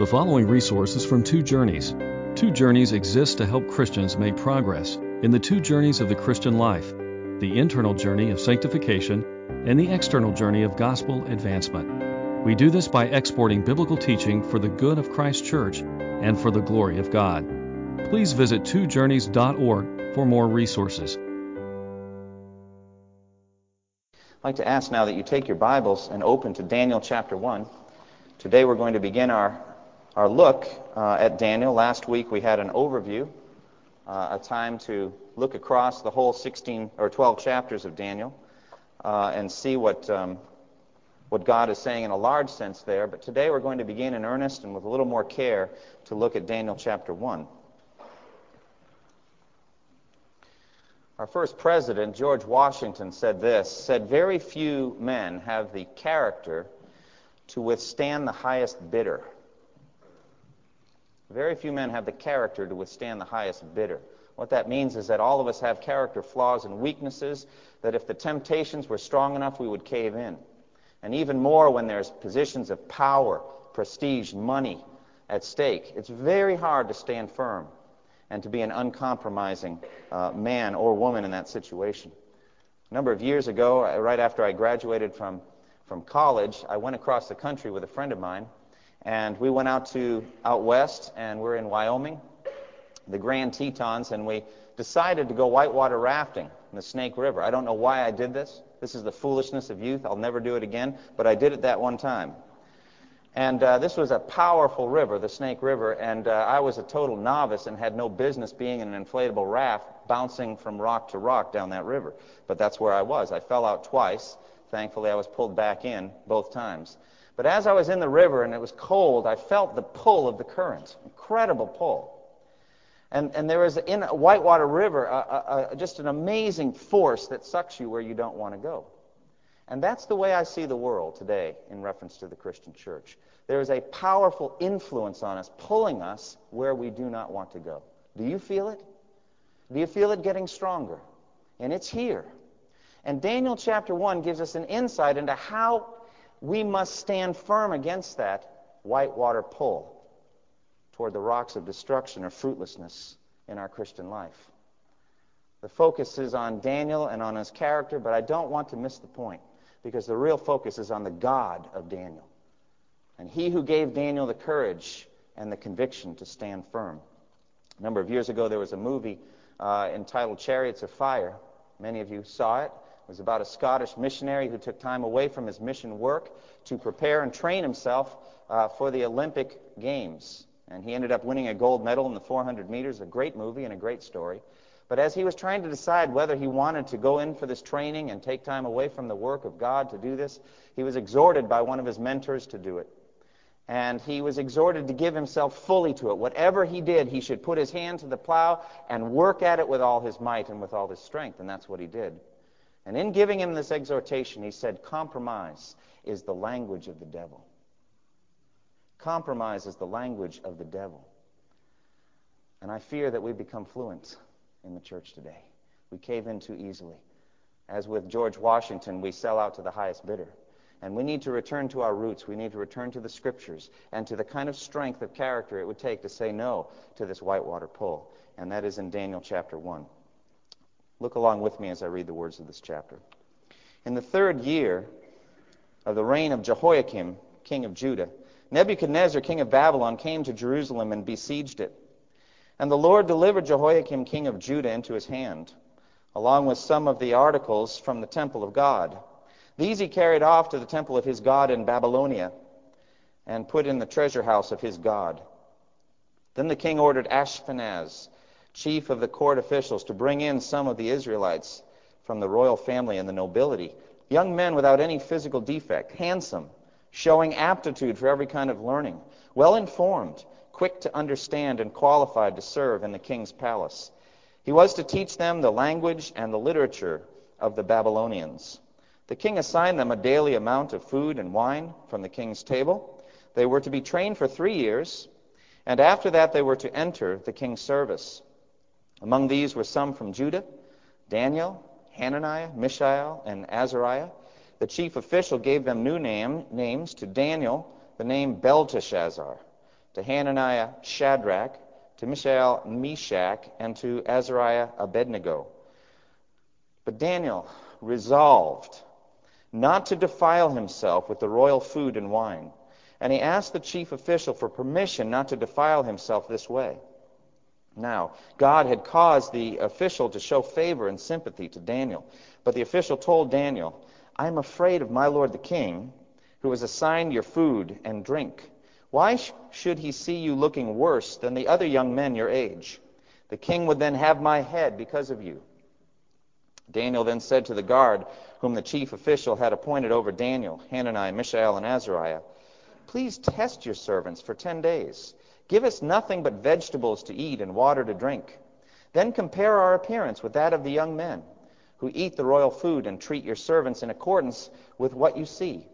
The following resources from Two Journeys. Two Journeys exists to help Christians make progress in the two journeys of the Christian life the internal journey of sanctification and the external journey of gospel advancement. We do this by exporting biblical teaching for the good of Christ's church and for the glory of God. Please visit twojourneys.org for more resources. I'd like to ask now that you take your Bibles and open to Daniel chapter 1. Today we're going to begin our our look uh, at Daniel. Last week we had an overview, uh, a time to look across the whole 16 or 12 chapters of Daniel uh, and see what um, what God is saying in a large sense there. But today we're going to begin in earnest and with a little more care to look at Daniel chapter 1. Our first president, George Washington, said this, said, Very few men have the character to withstand the highest bidder. Very few men have the character to withstand the highest bidder. What that means is that all of us have character flaws and weaknesses that if the temptations were strong enough, we would cave in. And even more when there's positions of power, prestige, money at stake. It's very hard to stand firm and to be an uncompromising uh, man or woman in that situation. A number of years ago, right after I graduated from, from college, I went across the country with a friend of mine and we went out to out west, and we're in Wyoming, the Grand Tetons, and we decided to go whitewater rafting in the Snake River. I don't know why I did this. This is the foolishness of youth. I'll never do it again, but I did it that one time. And uh, this was a powerful river, the Snake River, and uh, I was a total novice and had no business being in an inflatable raft bouncing from rock to rock down that river. But that's where I was. I fell out twice. Thankfully, I was pulled back in both times. But as I was in the river and it was cold, I felt the pull of the current, incredible pull. And, and there is in a Whitewater River a, a, a, just an amazing force that sucks you where you don't want to go. And that's the way I see the world today in reference to the Christian church. There is a powerful influence on us, pulling us where we do not want to go. Do you feel it? Do you feel it getting stronger? And it's here. And Daniel chapter 1 gives us an insight into how we must stand firm against that whitewater pull toward the rocks of destruction or fruitlessness in our Christian life. The focus is on Daniel and on his character, but I don't want to miss the point because the real focus is on the God of Daniel. And he who gave Daniel the courage and the conviction to stand firm. A number of years ago, there was a movie uh, entitled Chariots of Fire. Many of you saw it. It was about a Scottish missionary who took time away from his mission work to prepare and train himself uh, for the Olympic Games. And he ended up winning a gold medal in the 400 meters, a great movie and a great story. But as he was trying to decide whether he wanted to go in for this training and take time away from the work of God to do this, he was exhorted by one of his mentors to do it. And he was exhorted to give himself fully to it. Whatever he did, he should put his hand to the plow and work at it with all his might and with all his strength. And that's what he did. And in giving him this exhortation, he said, Compromise is the language of the devil. Compromise is the language of the devil. And I fear that we become fluent in the church today. We cave in too easily. As with George Washington, we sell out to the highest bidder. And we need to return to our roots. We need to return to the scriptures and to the kind of strength of character it would take to say no to this whitewater pull. And that is in Daniel chapter 1. Look along with me as I read the words of this chapter. In the third year of the reign of Jehoiakim, king of Judah, Nebuchadnezzar, king of Babylon, came to Jerusalem and besieged it. And the Lord delivered Jehoiakim, king of Judah, into his hand, along with some of the articles from the temple of God. These he carried off to the temple of his God in Babylonia and put in the treasure house of his God. Then the king ordered Ashpenaz, chief of the court officials to bring in some of the Israelites from the royal family and the nobility, young men without any physical defect, handsome, showing aptitude for every kind of learning, well informed, quick to understand, and qualified to serve in the king's palace. He was to teach them the language and the literature of the Babylonians. The king assigned them a daily amount of food and wine from the king's table. They were to be trained for three years, and after that they were to enter the king's service. Among these were some from Judah Daniel, Hananiah, Mishael, and Azariah. The chief official gave them new name, names to Daniel, the name Belteshazzar, to Hananiah, Shadrach, to Mishael, Meshach, and to Azariah, Abednego. But Daniel resolved not to defile himself with the royal food and wine, and he asked the chief official for permission not to defile himself this way. Now, God had caused the official to show favor and sympathy to Daniel, but the official told Daniel, I am afraid of my lord the king, who has assigned your food and drink. Why sh- should he see you looking worse than the other young men your age? The king would then have my head because of you. Daniel then said to the guard, whom the chief official had appointed over Daniel, Hananiah, Mishael, and Azariah, Please test your servants for ten days. Give us nothing but vegetables to eat and water to drink. Then compare our appearance with that of the young men who eat the royal food and treat your servants in accordance with what you see.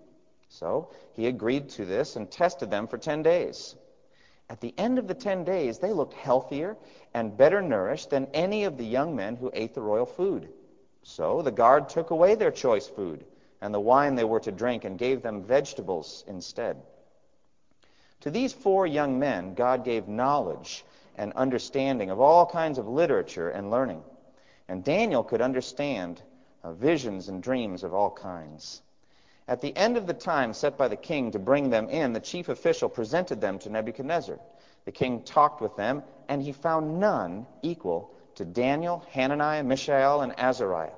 So he agreed to this and tested them for ten days. At the end of the ten days, they looked healthier and better nourished than any of the young men who ate the royal food. So the guard took away their choice food and the wine they were to drink and gave them vegetables instead. To these four young men, God gave knowledge and understanding of all kinds of literature and learning. And Daniel could understand uh, visions and dreams of all kinds. At the end of the time set by the king to bring them in, the chief official presented them to Nebuchadnezzar. The king talked with them, and he found none equal to Daniel, Hananiah, Mishael, and Azariah.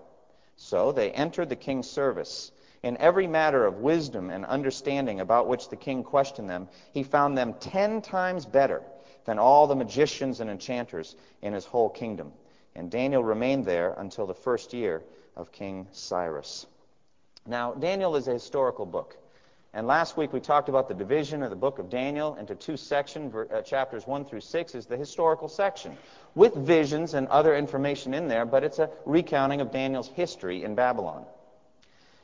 So they entered the king's service. In every matter of wisdom and understanding about which the king questioned them, he found them ten times better than all the magicians and enchanters in his whole kingdom. And Daniel remained there until the first year of King Cyrus. Now, Daniel is a historical book. And last week we talked about the division of the book of Daniel into two sections, uh, chapters 1 through 6 is the historical section, with visions and other information in there, but it's a recounting of Daniel's history in Babylon.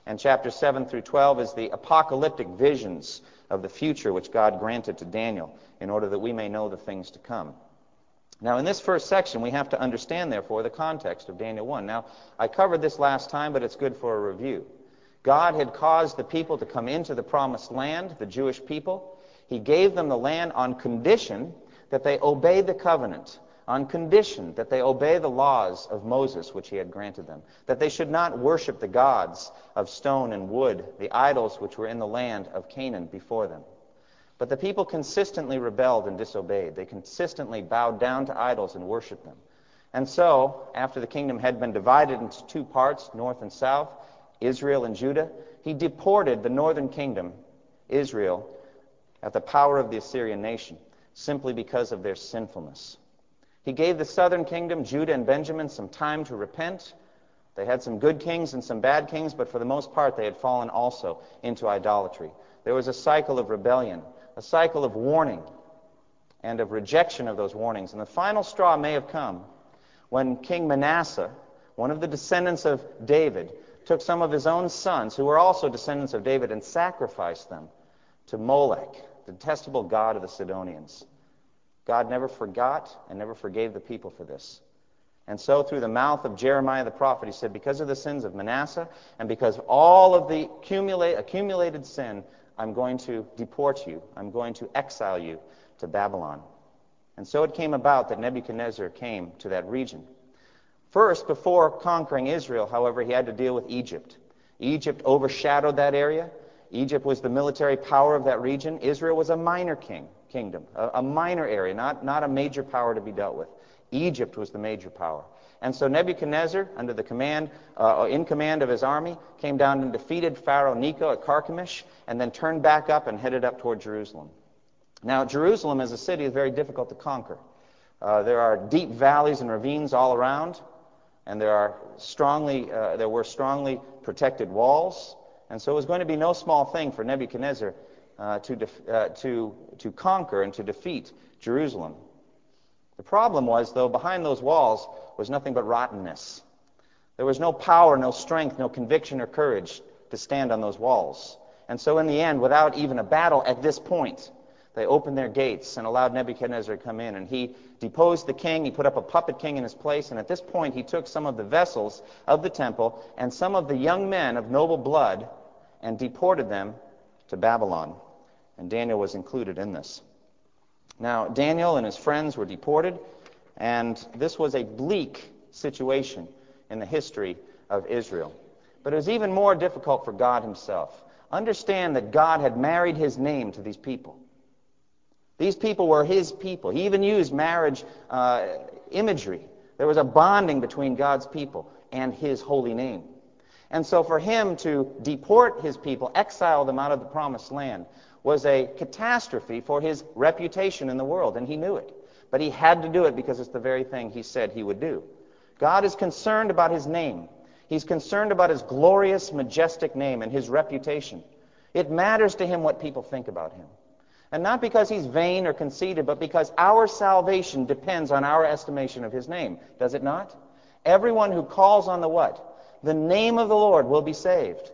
And chapter 7 through 12 is the apocalyptic visions of the future which God granted to Daniel in order that we may know the things to come. Now, in this first section, we have to understand, therefore, the context of Daniel 1. Now, I covered this last time, but it's good for a review. God had caused the people to come into the promised land, the Jewish people. He gave them the land on condition that they obey the covenant, on condition that they obey the laws of Moses, which he had granted them, that they should not worship the gods of stone and wood, the idols which were in the land of Canaan before them. But the people consistently rebelled and disobeyed. They consistently bowed down to idols and worshiped them. And so, after the kingdom had been divided into two parts, north and south, Israel and Judah, he deported the northern kingdom, Israel, at the power of the Assyrian nation, simply because of their sinfulness. He gave the southern kingdom, Judah and Benjamin, some time to repent. They had some good kings and some bad kings, but for the most part, they had fallen also into idolatry. There was a cycle of rebellion a cycle of warning and of rejection of those warnings. And the final straw may have come when King Manasseh, one of the descendants of David, took some of his own sons, who were also descendants of David, and sacrificed them to Molech, the detestable god of the Sidonians. God never forgot and never forgave the people for this. And so, through the mouth of Jeremiah the prophet, he said, Because of the sins of Manasseh and because of all of the accumulate, accumulated sin I'm going to deport you. I'm going to exile you to Babylon. And so it came about that Nebuchadnezzar came to that region. First, before conquering Israel, however, he had to deal with Egypt. Egypt overshadowed that area. Egypt was the military power of that region. Israel was a minor king, kingdom, a, a minor area, not, not a major power to be dealt with. Egypt was the major power. And so Nebuchadnezzar, under the command, uh, in command of his army, came down and defeated Pharaoh Necho at Carchemish, and then turned back up and headed up toward Jerusalem. Now, Jerusalem as a city is very difficult to conquer. Uh, there are deep valleys and ravines all around, and there are strongly, uh, there were strongly protected walls. And so it was going to be no small thing for Nebuchadnezzar uh, to, def- uh, to, to conquer and to defeat Jerusalem. The problem was, though, behind those walls was nothing but rottenness. There was no power, no strength, no conviction or courage to stand on those walls. And so, in the end, without even a battle at this point, they opened their gates and allowed Nebuchadnezzar to come in. And he deposed the king. He put up a puppet king in his place. And at this point, he took some of the vessels of the temple and some of the young men of noble blood and deported them to Babylon. And Daniel was included in this. Now, Daniel and his friends were deported, and this was a bleak situation in the history of Israel. But it was even more difficult for God himself. Understand that God had married his name to these people. These people were his people. He even used marriage uh, imagery. There was a bonding between God's people and his holy name. And so for him to deport his people, exile them out of the promised land, was a catastrophe for his reputation in the world, and he knew it. But he had to do it because it's the very thing he said he would do. God is concerned about his name. He's concerned about his glorious, majestic name and his reputation. It matters to him what people think about him. And not because he's vain or conceited, but because our salvation depends on our estimation of his name. Does it not? Everyone who calls on the what? The name of the Lord will be saved.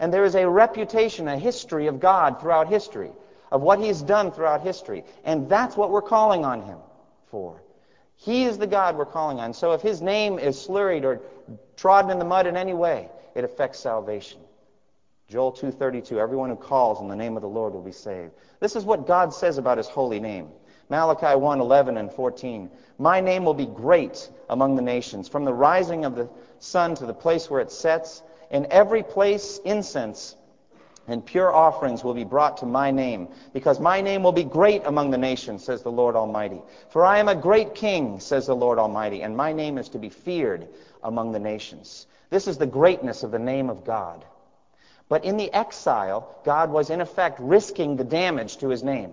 And there is a reputation, a history of God throughout history, of what he's done throughout history. And that's what we're calling on him for. He is the God we're calling on. So if his name is slurred or trodden in the mud in any way, it affects salvation. Joel 2:32 Everyone who calls on the name of the Lord will be saved. This is what God says about his holy name. Malachi 1:11 and 14 My name will be great among the nations from the rising of the sun to the place where it sets in every place incense and pure offerings will be brought to my name, because my name will be great among the nations, says the Lord Almighty. For I am a great king, says the Lord Almighty, and my name is to be feared among the nations. This is the greatness of the name of God. But in the exile, God was in effect risking the damage to his name.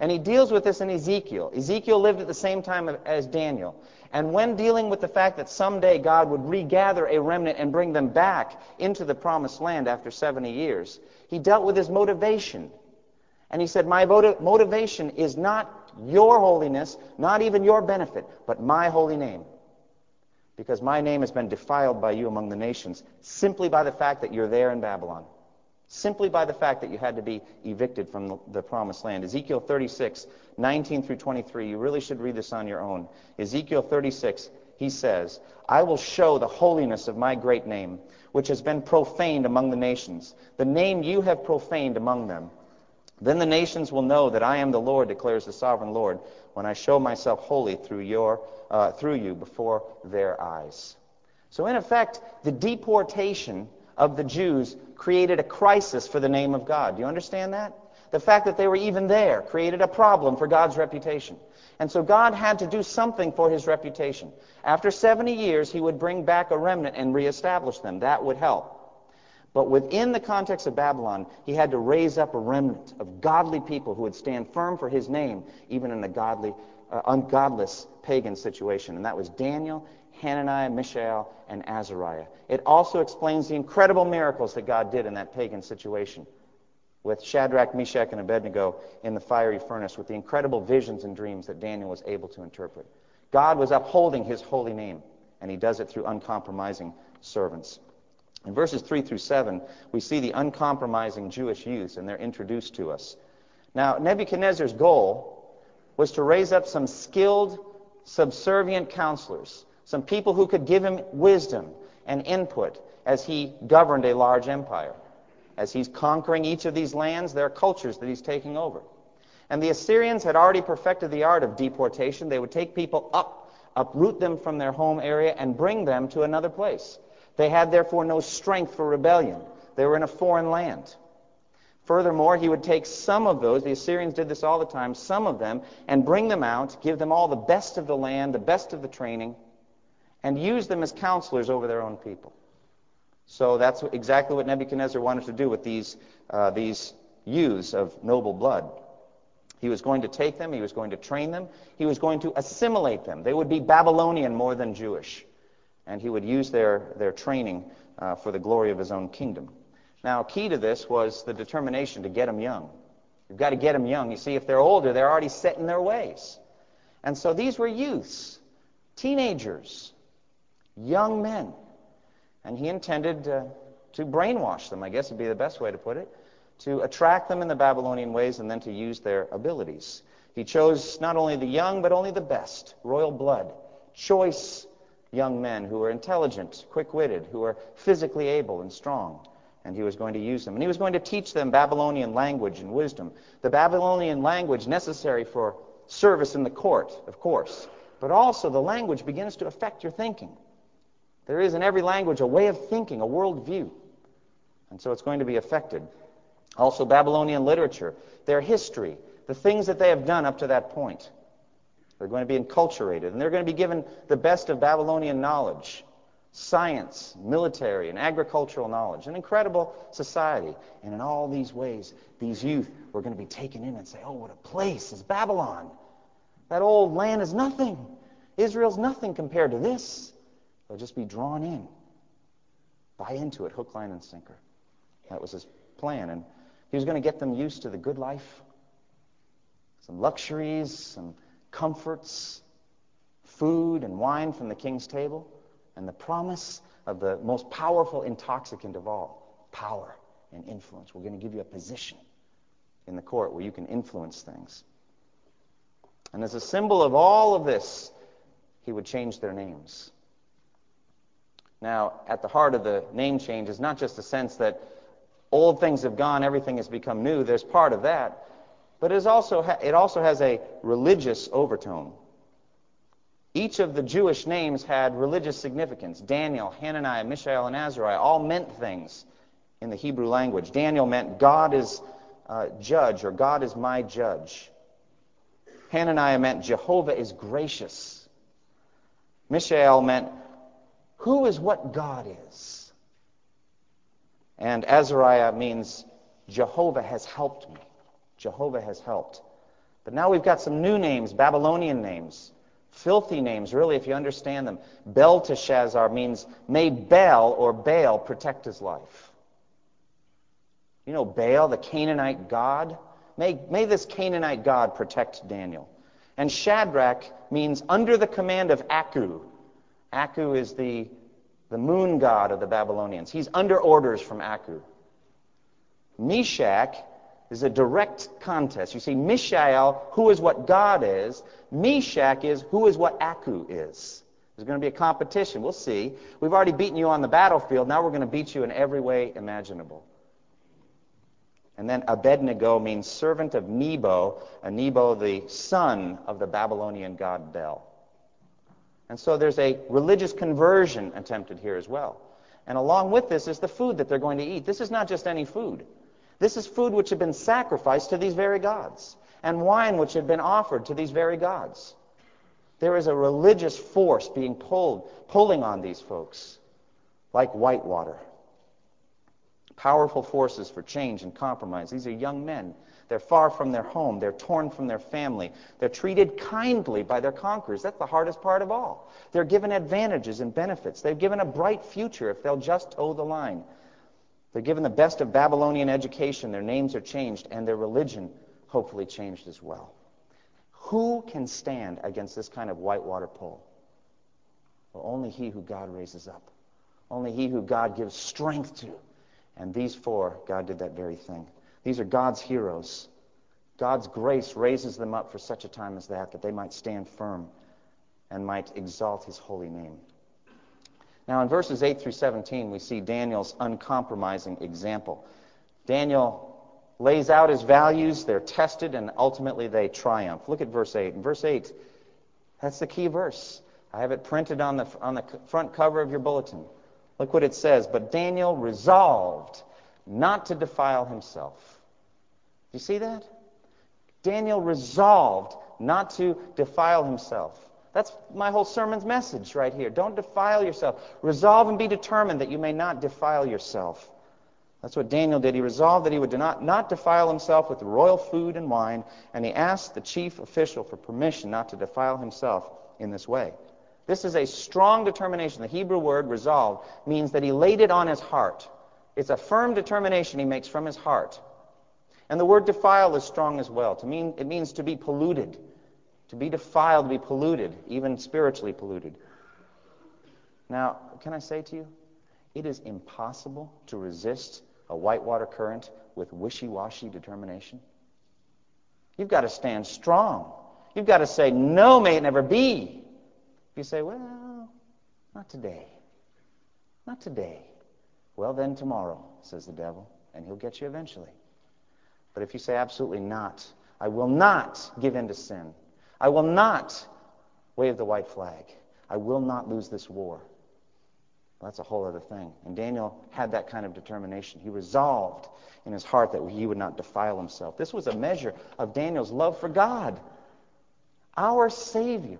And he deals with this in Ezekiel. Ezekiel lived at the same time as Daniel. And when dealing with the fact that someday God would regather a remnant and bring them back into the promised land after 70 years, he dealt with his motivation. And he said, My motivation is not your holiness, not even your benefit, but my holy name. Because my name has been defiled by you among the nations simply by the fact that you're there in Babylon simply by the fact that you had to be evicted from the, promised land. Ezekiel 36, 19 through 23, you really should read this on your own. Ezekiel 36, he says, I will show the holiness of my great name, which has been profaned among the nations, the name you have profaned among them. Then the nations will know that I am the Lord, declares the sovereign Lord, when I show myself holy through, your, uh, through you before their eyes. So, in effect, the deportation of the Jews created a crisis for the name of God. Do you understand that? The fact that they were even there created a problem for God's reputation. And so God had to do something for his reputation. After 70 years, he would bring back a remnant and reestablish them. That would help. But within the context of Babylon, he had to raise up a remnant of godly people who would stand firm for his name, even in a godly, uh, ungodless pagan situation. And that was Daniel Hananiah, Mishael, and Azariah. It also explains the incredible miracles that God did in that pagan situation with Shadrach, Meshach, and Abednego in the fiery furnace, with the incredible visions and dreams that Daniel was able to interpret. God was upholding his holy name, and he does it through uncompromising servants. In verses 3 through 7, we see the uncompromising Jewish youth, and they're introduced to us. Now, Nebuchadnezzar's goal was to raise up some skilled, subservient counselors some people who could give him wisdom and input as he governed a large empire. As he's conquering each of these lands, there are cultures that he's taking over. And the Assyrians had already perfected the art of deportation. They would take people up, uproot them from their home area, and bring them to another place. They had therefore no strength for rebellion. They were in a foreign land. Furthermore, he would take some of those, the Assyrians did this all the time, some of them, and bring them out, give them all the best of the land, the best of the training, and use them as counselors over their own people. So that's exactly what Nebuchadnezzar wanted to do with these, uh, these youths of noble blood. He was going to take them, he was going to train them, he was going to assimilate them. They would be Babylonian more than Jewish. And he would use their, their training uh, for the glory of his own kingdom. Now, key to this was the determination to get them young. You've got to get them young. You see, if they're older, they're already set in their ways. And so these were youths, teenagers, young men. And he intended uh, to brainwash them, I guess would be the best way to put it, to attract them in the Babylonian ways and then to use their abilities. He chose not only the young, but only the best, royal blood, choice young men who were intelligent, quick witted, who were physically able and strong. and he was going to use them. And he was going to teach them Babylonian language and wisdom. The Babylonian language necessary for service in the court, of course, but also the language begins to affect your thinking. There is in every language a way of thinking, a worldview. And so it's going to be affected. Also, Babylonian literature, their history, the things that they have done up to that point. They're going to be enculturated, and they're going to be given the best of Babylonian knowledge science, military, and agricultural knowledge. An incredible society. And in all these ways, these youth were going to be taken in and say, Oh, what a place is Babylon! That old land is nothing. Israel's nothing compared to this. They'll just be drawn in. Buy into it, hook, line, and sinker. That was his plan. And he was going to get them used to the good life, some luxuries, some comforts, food and wine from the king's table and the promise of the most powerful intoxicant of all power and influence. We're going to give you a position in the court where you can influence things. And as a symbol of all of this, he would change their names. Now, at the heart of the name change is not just the sense that old things have gone, everything has become new. There's part of that. But it, also, it also has a religious overtone. Each of the Jewish names had religious significance. Daniel, Hananiah, Mishael, and Azariah all meant things in the Hebrew language. Daniel meant God is uh, judge, or God is my judge. Hananiah meant Jehovah is gracious. Mishael meant who is what God is. And Azariah means Jehovah has helped me. Jehovah has helped. But now we've got some new names, Babylonian names. Filthy names, really, if you understand them. Belteshazzar means, may Baal or Baal protect his life. You know Baal, the Canaanite god? May, may this Canaanite god protect Daniel. And Shadrach means under the command of Aku. Aku is the, the moon god of the Babylonians. He's under orders from Aku. Meshach is a direct contest. You see, Mishael, who is what God is, Meshach is who is what Aku is. There's going to be a competition. We'll see. We've already beaten you on the battlefield. Now we're going to beat you in every way imaginable. And then Abednego means servant of Nebo, a Nebo, the son of the Babylonian god Bel. And so there's a religious conversion attempted here as well. And along with this is the food that they're going to eat. This is not just any food. This is food which had been sacrificed to these very gods, and wine which had been offered to these very gods. There is a religious force being pulled, pulling on these folks, like white water. Powerful forces for change and compromise. These are young men. They're far from their home. They're torn from their family. They're treated kindly by their conquerors. That's the hardest part of all. They're given advantages and benefits. They're given a bright future if they'll just toe the line. They're given the best of Babylonian education. Their names are changed, and their religion hopefully changed as well. Who can stand against this kind of whitewater pull? Well, only he who God raises up. Only he who God gives strength to. And these four, God did that very thing. These are God's heroes. God's grace raises them up for such a time as that, that they might stand firm and might exalt his holy name. Now, in verses 8 through 17, we see Daniel's uncompromising example. Daniel lays out his values, they're tested, and ultimately they triumph. Look at verse 8. In verse 8, that's the key verse. I have it printed on the, on the front cover of your bulletin. Look what it says. But Daniel resolved not to defile himself. Do you see that? Daniel resolved not to defile himself. That's my whole sermon's message right here. Don't defile yourself. Resolve and be determined that you may not defile yourself. That's what Daniel did. He resolved that he would not, not defile himself with royal food and wine, and he asked the chief official for permission not to defile himself in this way. This is a strong determination. The Hebrew word resolve means that he laid it on his heart. It's a firm determination he makes from his heart. And the word defile is strong as well. To mean, it means to be polluted, to be defiled, to be polluted, even spiritually polluted. Now, can I say to you, it is impossible to resist a whitewater current with wishy washy determination. You've got to stand strong. You've got to say, no, may it never be. If you say, well, not today. Not today. Well, then tomorrow, says the devil, and he'll get you eventually. But if you say, absolutely not, I will not give in to sin, I will not wave the white flag, I will not lose this war. Well, that's a whole other thing. And Daniel had that kind of determination. He resolved in his heart that he would not defile himself. This was a measure of Daniel's love for God. Our Savior,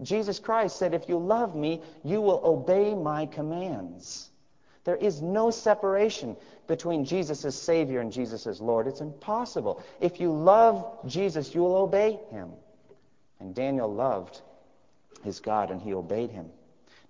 Jesus Christ, said, If you love me, you will obey my commands. There is no separation between Jesus as Savior and Jesus as Lord. It's impossible. If you love Jesus, you will obey him. And Daniel loved his God and he obeyed him.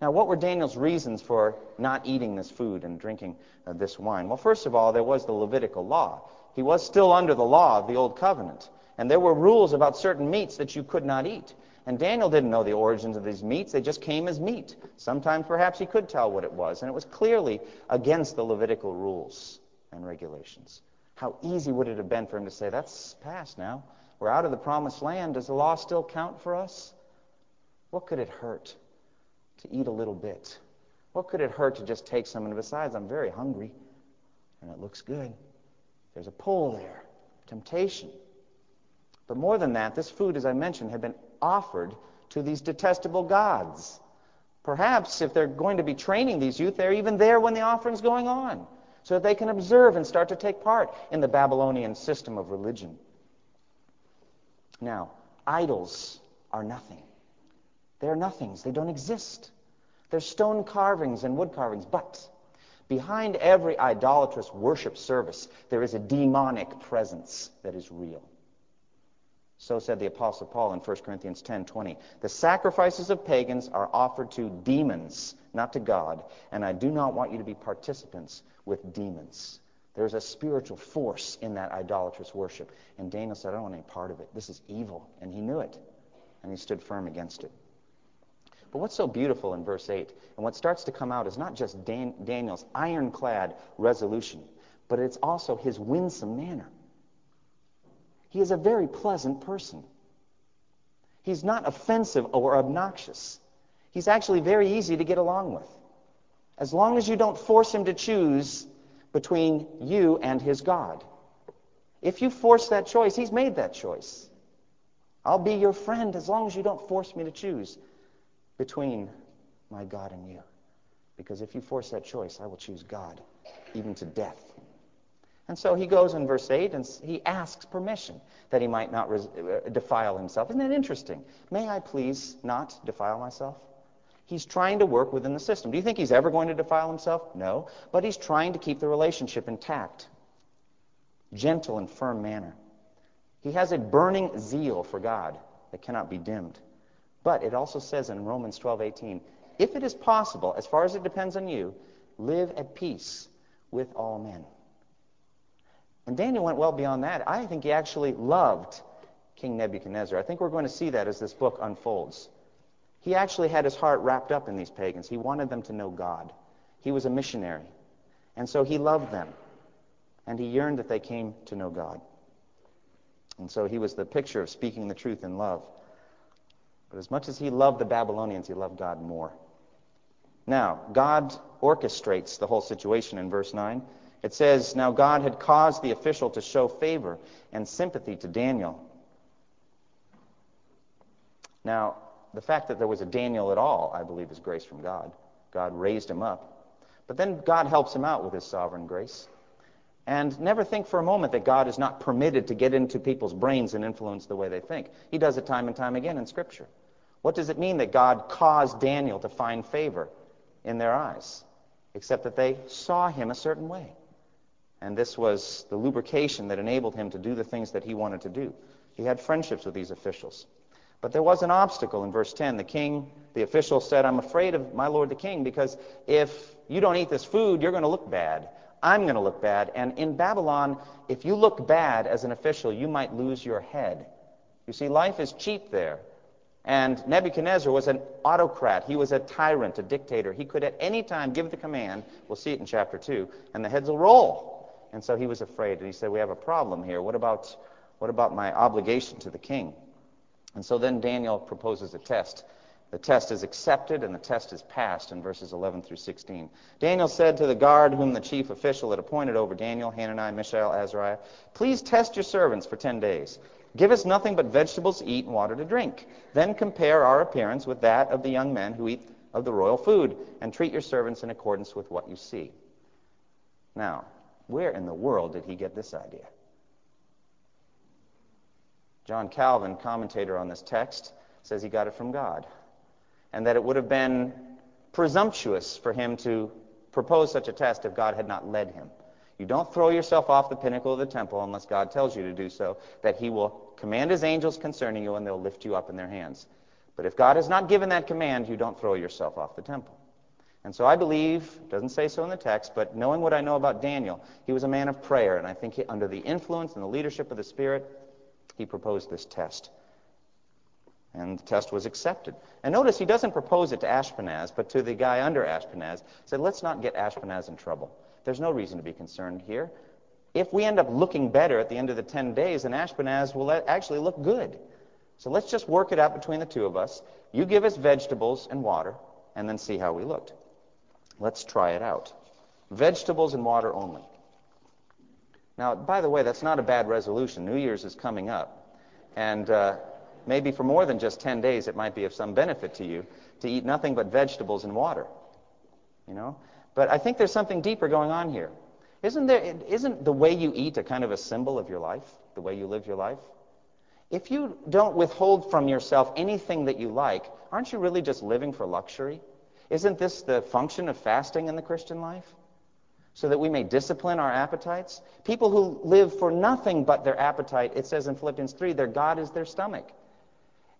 Now, what were Daniel's reasons for not eating this food and drinking uh, this wine? Well, first of all, there was the Levitical law. He was still under the law of the Old Covenant. And there were rules about certain meats that you could not eat. And Daniel didn't know the origins of these meats. They just came as meat. Sometimes perhaps he could tell what it was. And it was clearly against the Levitical rules and regulations. How easy would it have been for him to say, That's past now. We're out of the promised land. Does the law still count for us? What could it hurt to eat a little bit? What could it hurt to just take some? And besides, I'm very hungry, and it looks good. There's a pull there, temptation. But more than that, this food, as I mentioned, had been offered to these detestable gods. Perhaps if they're going to be training these youth, they're even there when the offering's going on, so that they can observe and start to take part in the Babylonian system of religion. Now, idols are nothing. They're nothings. They don't exist. They're stone carvings and wood carvings. But behind every idolatrous worship service, there is a demonic presence that is real. So said the Apostle Paul in 1 Corinthians 10:20. The sacrifices of pagans are offered to demons, not to God, and I do not want you to be participants with demons. There's a spiritual force in that idolatrous worship. And Daniel said, I don't want any part of it. This is evil. And he knew it. And he stood firm against it. But what's so beautiful in verse 8, and what starts to come out is not just Dan- Daniel's ironclad resolution, but it's also his winsome manner. He is a very pleasant person. He's not offensive or obnoxious. He's actually very easy to get along with. As long as you don't force him to choose between you and his God. If you force that choice, he's made that choice. I'll be your friend as long as you don't force me to choose between my God and you. Because if you force that choice, I will choose God, even to death. And so he goes in verse 8 and he asks permission that he might not res- uh, defile himself. Isn't that interesting? May I please not defile myself? He's trying to work within the system. Do you think he's ever going to defile himself? No. But he's trying to keep the relationship intact. Gentle and firm manner. He has a burning zeal for God that cannot be dimmed. But it also says in Romans 12:18, if it is possible, as far as it depends on you, live at peace with all men. And Daniel went well beyond that. I think he actually loved King Nebuchadnezzar. I think we're going to see that as this book unfolds. He actually had his heart wrapped up in these pagans. He wanted them to know God. He was a missionary. And so he loved them. And he yearned that they came to know God. And so he was the picture of speaking the truth in love. But as much as he loved the Babylonians, he loved God more. Now, God orchestrates the whole situation in verse 9. It says, Now God had caused the official to show favor and sympathy to Daniel. Now, the fact that there was a Daniel at all, I believe, is grace from God. God raised him up. But then God helps him out with his sovereign grace. And never think for a moment that God is not permitted to get into people's brains and influence the way they think. He does it time and time again in Scripture. What does it mean that God caused Daniel to find favor in their eyes? Except that they saw him a certain way. And this was the lubrication that enabled him to do the things that he wanted to do. He had friendships with these officials. But there was an obstacle in verse 10. The king, the official said, I'm afraid of my lord the king because if you don't eat this food, you're going to look bad. I'm going to look bad. And in Babylon, if you look bad as an official, you might lose your head. You see, life is cheap there. And Nebuchadnezzar was an autocrat. He was a tyrant, a dictator. He could at any time give the command, we'll see it in chapter 2, and the heads will roll. And so he was afraid. And he said, We have a problem here. What about, what about my obligation to the king? And so then Daniel proposes a test The test is accepted and the test is passed in verses 11 through 16. Daniel said to the guard whom the chief official had appointed over Daniel, Hananiah, Mishael, Azariah, Please test your servants for ten days. Give us nothing but vegetables to eat and water to drink. Then compare our appearance with that of the young men who eat of the royal food, and treat your servants in accordance with what you see. Now, where in the world did he get this idea? John Calvin, commentator on this text, says he got it from God and that it would have been presumptuous for him to propose such a test if God had not led him. You don't throw yourself off the pinnacle of the temple unless God tells you to do so, that he will command his angels concerning you and they'll lift you up in their hands. But if God has not given that command, you don't throw yourself off the temple. And so I believe, doesn't say so in the text, but knowing what I know about Daniel, he was a man of prayer, and I think he, under the influence and the leadership of the Spirit, he proposed this test. And the test was accepted. And notice he doesn't propose it to Ashpenaz, but to the guy under Ashpenaz. He said, let's not get Ashpenaz in trouble. There's no reason to be concerned here. If we end up looking better at the end of the 10 days, then Ashpenaz will actually look good. So let's just work it out between the two of us. You give us vegetables and water, and then see how we looked. Let's try it out. Vegetables and water only. Now, by the way, that's not a bad resolution. New Year's is coming up. And uh, maybe for more than just 10 days, it might be of some benefit to you to eat nothing but vegetables and water. You know? But I think there's something deeper going on here. Isn't, there, isn't the way you eat a kind of a symbol of your life, the way you live your life? If you don't withhold from yourself anything that you like, aren't you really just living for luxury? Isn't this the function of fasting in the Christian life? So that we may discipline our appetites? People who live for nothing but their appetite, it says in Philippians 3, their God is their stomach.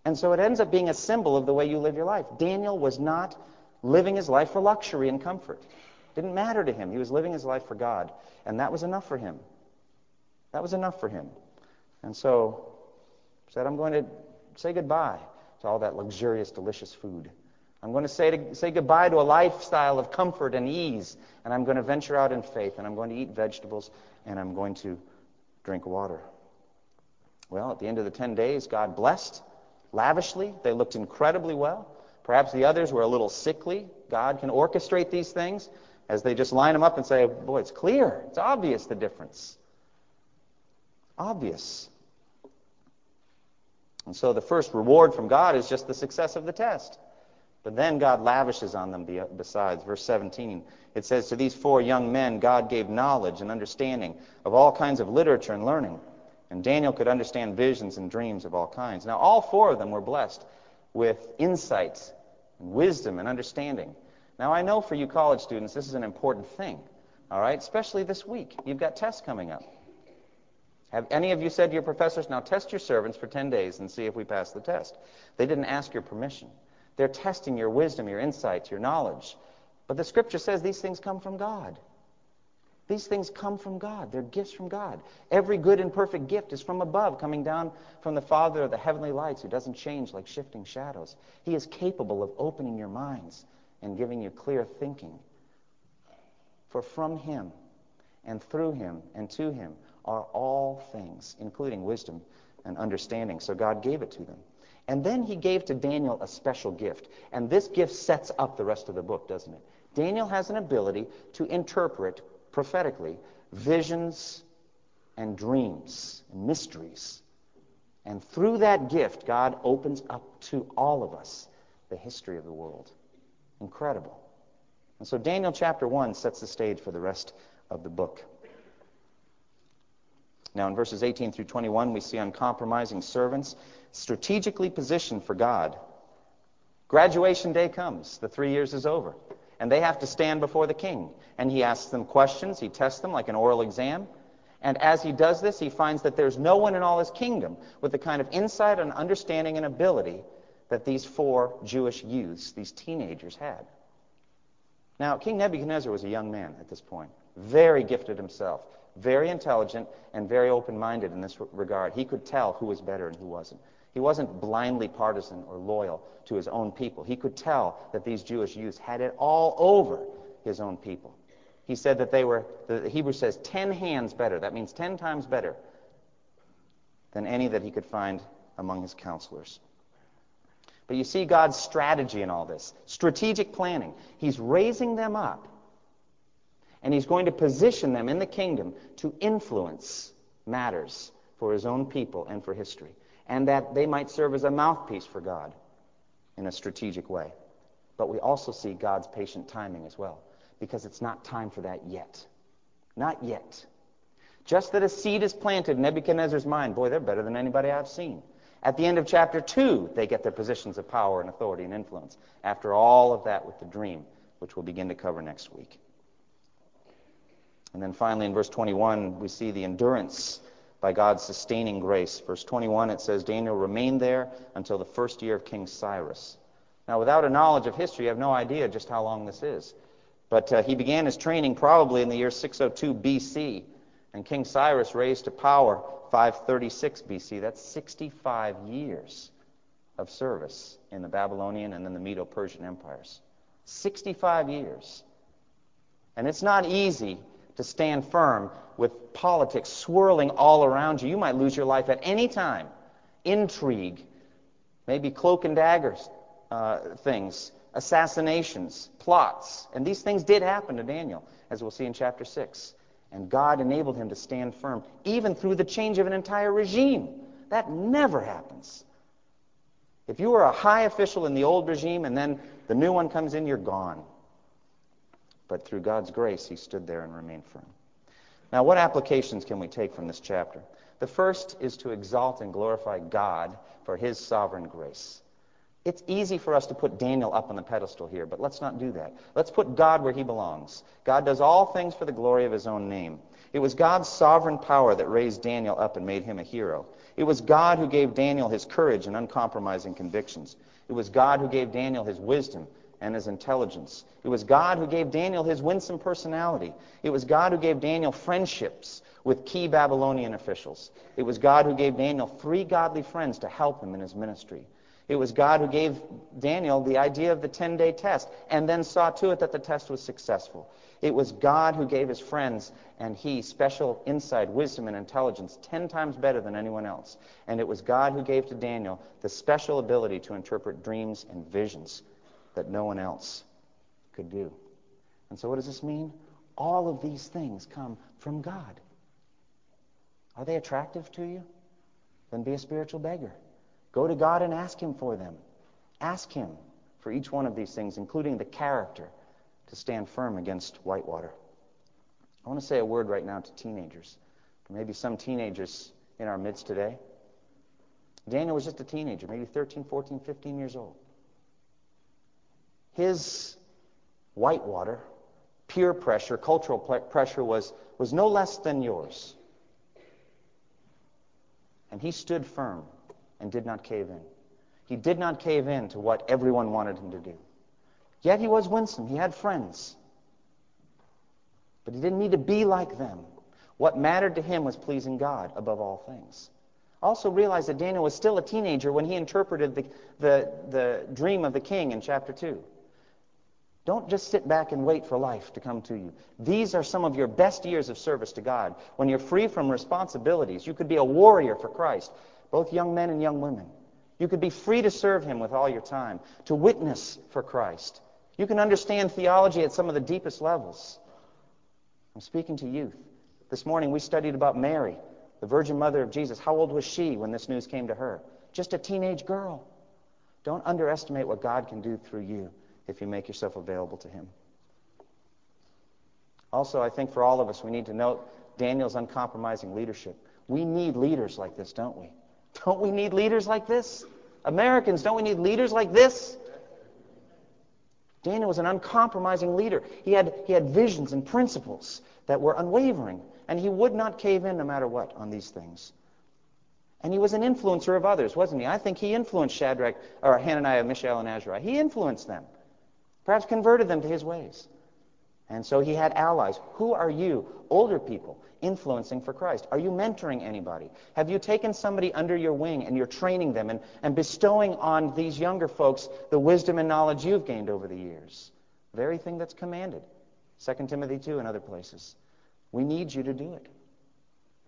And so it ends up being a symbol of the way you live your life. Daniel was not living his life for luxury and comfort. It didn't matter to him. He was living his life for God. And that was enough for him. That was enough for him. And so said, I'm going to say goodbye to all that luxurious, delicious food. I'm going to say, to say goodbye to a lifestyle of comfort and ease. And I'm going to venture out in faith. And I'm going to eat vegetables. And I'm going to drink water. Well, at the end of the 10 days, God blessed lavishly. They looked incredibly well. Perhaps the others were a little sickly. God can orchestrate these things as they just line them up and say, Boy, it's clear. It's obvious the difference. Obvious. And so the first reward from God is just the success of the test. But then God lavishes on them besides. Verse 17, it says, To these four young men, God gave knowledge and understanding of all kinds of literature and learning. And Daniel could understand visions and dreams of all kinds. Now, all four of them were blessed with insight and wisdom and understanding. Now, I know for you college students, this is an important thing, all right, especially this week. You've got tests coming up. Have any of you said to your professors, now test your servants for 10 days and see if we pass the test? They didn't ask your permission. They're testing your wisdom, your insights, your knowledge. But the scripture says these things come from God. These things come from God. They're gifts from God. Every good and perfect gift is from above, coming down from the Father of the heavenly lights, who doesn't change like shifting shadows. He is capable of opening your minds and giving you clear thinking. For from Him and through Him and to Him are all things, including wisdom and understanding. So God gave it to them. And then He gave to Daniel a special gift. And this gift sets up the rest of the book, doesn't it? Daniel has an ability to interpret prophetically visions and dreams and mysteries. And through that gift, God opens up to all of us the history of the world. Incredible. And so Daniel chapter 1 sets the stage for the rest of the book. Now, in verses 18 through 21, we see uncompromising servants strategically positioned for God. Graduation day comes, the three years is over and they have to stand before the king. And he asks them questions, he tests them like an oral exam. And as he does this, he finds that there's no one in all his kingdom with the kind of insight and understanding and ability that these four Jewish youths, these teenagers, had. Now, King Nebuchadnezzar was a young man at this point, very gifted himself, very intelligent, and very open minded in this regard. He could tell who was better and who wasn't. He wasn't blindly partisan or loyal to his own people. He could tell that these Jewish youths had it all over his own people. He said that they were, the Hebrew says, ten hands better. That means ten times better than any that he could find among his counselors. But you see God's strategy in all this strategic planning. He's raising them up, and He's going to position them in the kingdom to influence matters for His own people and for history, and that they might serve as a mouthpiece for God in a strategic way. But we also see God's patient timing as well, because it's not time for that yet. Not yet. Just that a seed is planted in Nebuchadnezzar's mind. Boy, they're better than anybody I've seen. At the end of chapter 2, they get their positions of power and authority and influence. After all of that with the dream, which we'll begin to cover next week. And then finally, in verse 21, we see the endurance by God's sustaining grace. Verse 21, it says, Daniel remained there until the first year of King Cyrus. Now, without a knowledge of history, you have no idea just how long this is. But uh, he began his training probably in the year 602 BC, and King Cyrus raised to power 536 BC. That's 65 years of service in the Babylonian and then the Medo Persian empires. 65 years. And it's not easy to stand firm with politics swirling all around you. You might lose your life at any time. Intrigue, maybe cloak and daggers uh, things, assassinations, plots. And these things did happen to Daniel, as we'll see in chapter 6. And God enabled him to stand firm, even through the change of an entire regime. That never happens. If you were a high official in the old regime and then the new one comes in, you're gone. But through God's grace, he stood there and remained firm. Now, what applications can we take from this chapter? The first is to exalt and glorify God for his sovereign grace. It's easy for us to put Daniel up on the pedestal here, but let's not do that. Let's put God where he belongs. God does all things for the glory of his own name. It was God's sovereign power that raised Daniel up and made him a hero. It was God who gave Daniel his courage and uncompromising convictions. It was God who gave Daniel his wisdom and his intelligence. It was God who gave Daniel his winsome personality. It was God who gave Daniel friendships with key Babylonian officials. It was God who gave Daniel three godly friends to help him in his ministry. It was God who gave Daniel the idea of the 10 day test and then saw to it that the test was successful. It was God who gave his friends and he special insight, wisdom, and intelligence 10 times better than anyone else. And it was God who gave to Daniel the special ability to interpret dreams and visions that no one else could do. And so, what does this mean? All of these things come from God. Are they attractive to you? Then be a spiritual beggar. Go to God and ask Him for them. Ask Him for each one of these things, including the character to stand firm against Whitewater. I want to say a word right now to teenagers. Maybe some teenagers in our midst today. Daniel was just a teenager, maybe 13, 14, 15 years old. His Whitewater, peer pressure, cultural pressure was, was no less than yours. And he stood firm and did not cave in. He did not cave in to what everyone wanted him to do. Yet he was winsome. He had friends. But he didn't need to be like them. What mattered to him was pleasing God above all things. Also realize that Daniel was still a teenager when he interpreted the, the, the dream of the king in chapter 2. Don't just sit back and wait for life to come to you. These are some of your best years of service to God. When you're free from responsibilities, you could be a warrior for Christ both young men and young women. You could be free to serve Him with all your time, to witness for Christ. You can understand theology at some of the deepest levels. I'm speaking to youth. This morning we studied about Mary, the Virgin Mother of Jesus. How old was she when this news came to her? Just a teenage girl. Don't underestimate what God can do through you if you make yourself available to Him. Also, I think for all of us, we need to note Daniel's uncompromising leadership. We need leaders like this, don't we? Don't we need leaders like this? Americans, don't we need leaders like this? Daniel was an uncompromising leader. He had, he had visions and principles that were unwavering, and he would not cave in no matter what on these things. And he was an influencer of others, wasn't he? I think he influenced Shadrach, or Hananiah, Mishael, and Azariah. He influenced them, perhaps converted them to his ways. And so he had allies. Who are you, older people, influencing for Christ? Are you mentoring anybody? Have you taken somebody under your wing and you're training them and, and bestowing on these younger folks the wisdom and knowledge you've gained over the years? Very thing that's commanded. 2 Timothy 2 and other places. We need you to do it.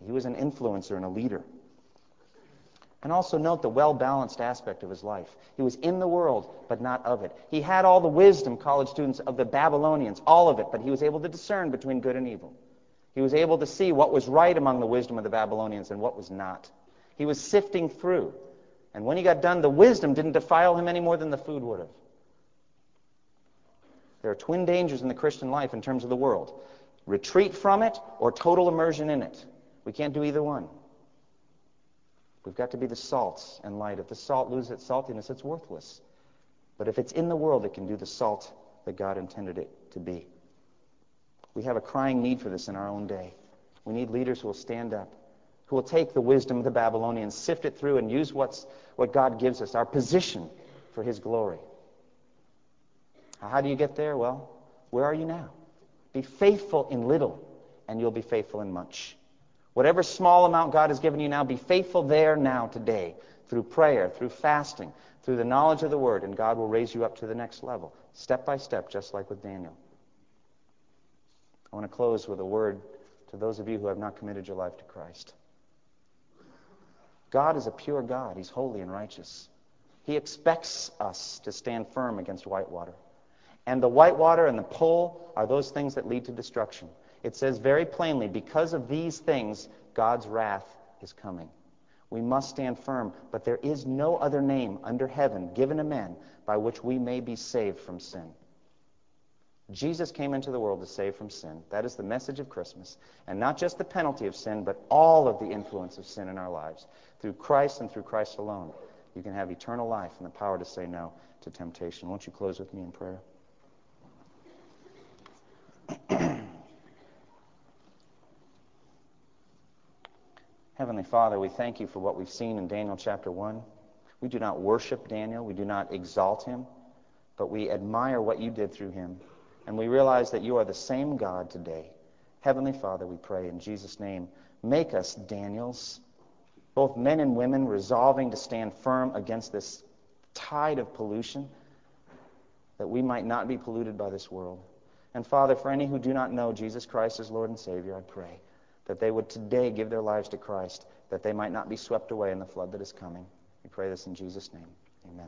He was an influencer and a leader. And also note the well balanced aspect of his life. He was in the world, but not of it. He had all the wisdom, college students, of the Babylonians, all of it, but he was able to discern between good and evil. He was able to see what was right among the wisdom of the Babylonians and what was not. He was sifting through. And when he got done, the wisdom didn't defile him any more than the food would have. There are twin dangers in the Christian life in terms of the world retreat from it or total immersion in it. We can't do either one. We've got to be the salt and light. If the salt loses its saltiness, it's worthless. But if it's in the world, it can do the salt that God intended it to be. We have a crying need for this in our own day. We need leaders who will stand up, who will take the wisdom of the Babylonians, sift it through, and use what's, what God gives us, our position for His glory. How do you get there? Well, where are you now? Be faithful in little, and you'll be faithful in much. Whatever small amount God has given you now, be faithful there now, today, through prayer, through fasting, through the knowledge of the Word, and God will raise you up to the next level, step by step, just like with Daniel. I want to close with a word to those of you who have not committed your life to Christ. God is a pure God. He's holy and righteous. He expects us to stand firm against whitewater. And the whitewater and the pole are those things that lead to destruction. It says very plainly, because of these things, God's wrath is coming. We must stand firm, but there is no other name under heaven given to men by which we may be saved from sin. Jesus came into the world to save from sin. That is the message of Christmas. And not just the penalty of sin, but all of the influence of sin in our lives. Through Christ and through Christ alone, you can have eternal life and the power to say no to temptation. Won't you close with me in prayer? Heavenly Father, we thank you for what we've seen in Daniel chapter 1. We do not worship Daniel, we do not exalt him, but we admire what you did through him. And we realize that you are the same God today. Heavenly Father, we pray in Jesus' name, make us Daniels, both men and women, resolving to stand firm against this tide of pollution, that we might not be polluted by this world. And Father, for any who do not know Jesus Christ as Lord and Savior, I pray that they would today give their lives to Christ, that they might not be swept away in the flood that is coming. We pray this in Jesus' name. Amen.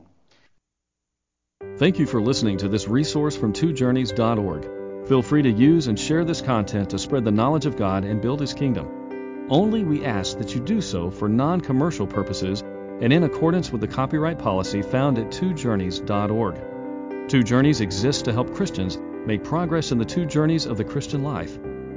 Thank you for listening to this resource from twojourneys.org. Feel free to use and share this content to spread the knowledge of God and build His kingdom. Only we ask that you do so for non commercial purposes and in accordance with the copyright policy found at twojourneys.org. Two Journeys exists to help Christians make progress in the two journeys of the Christian life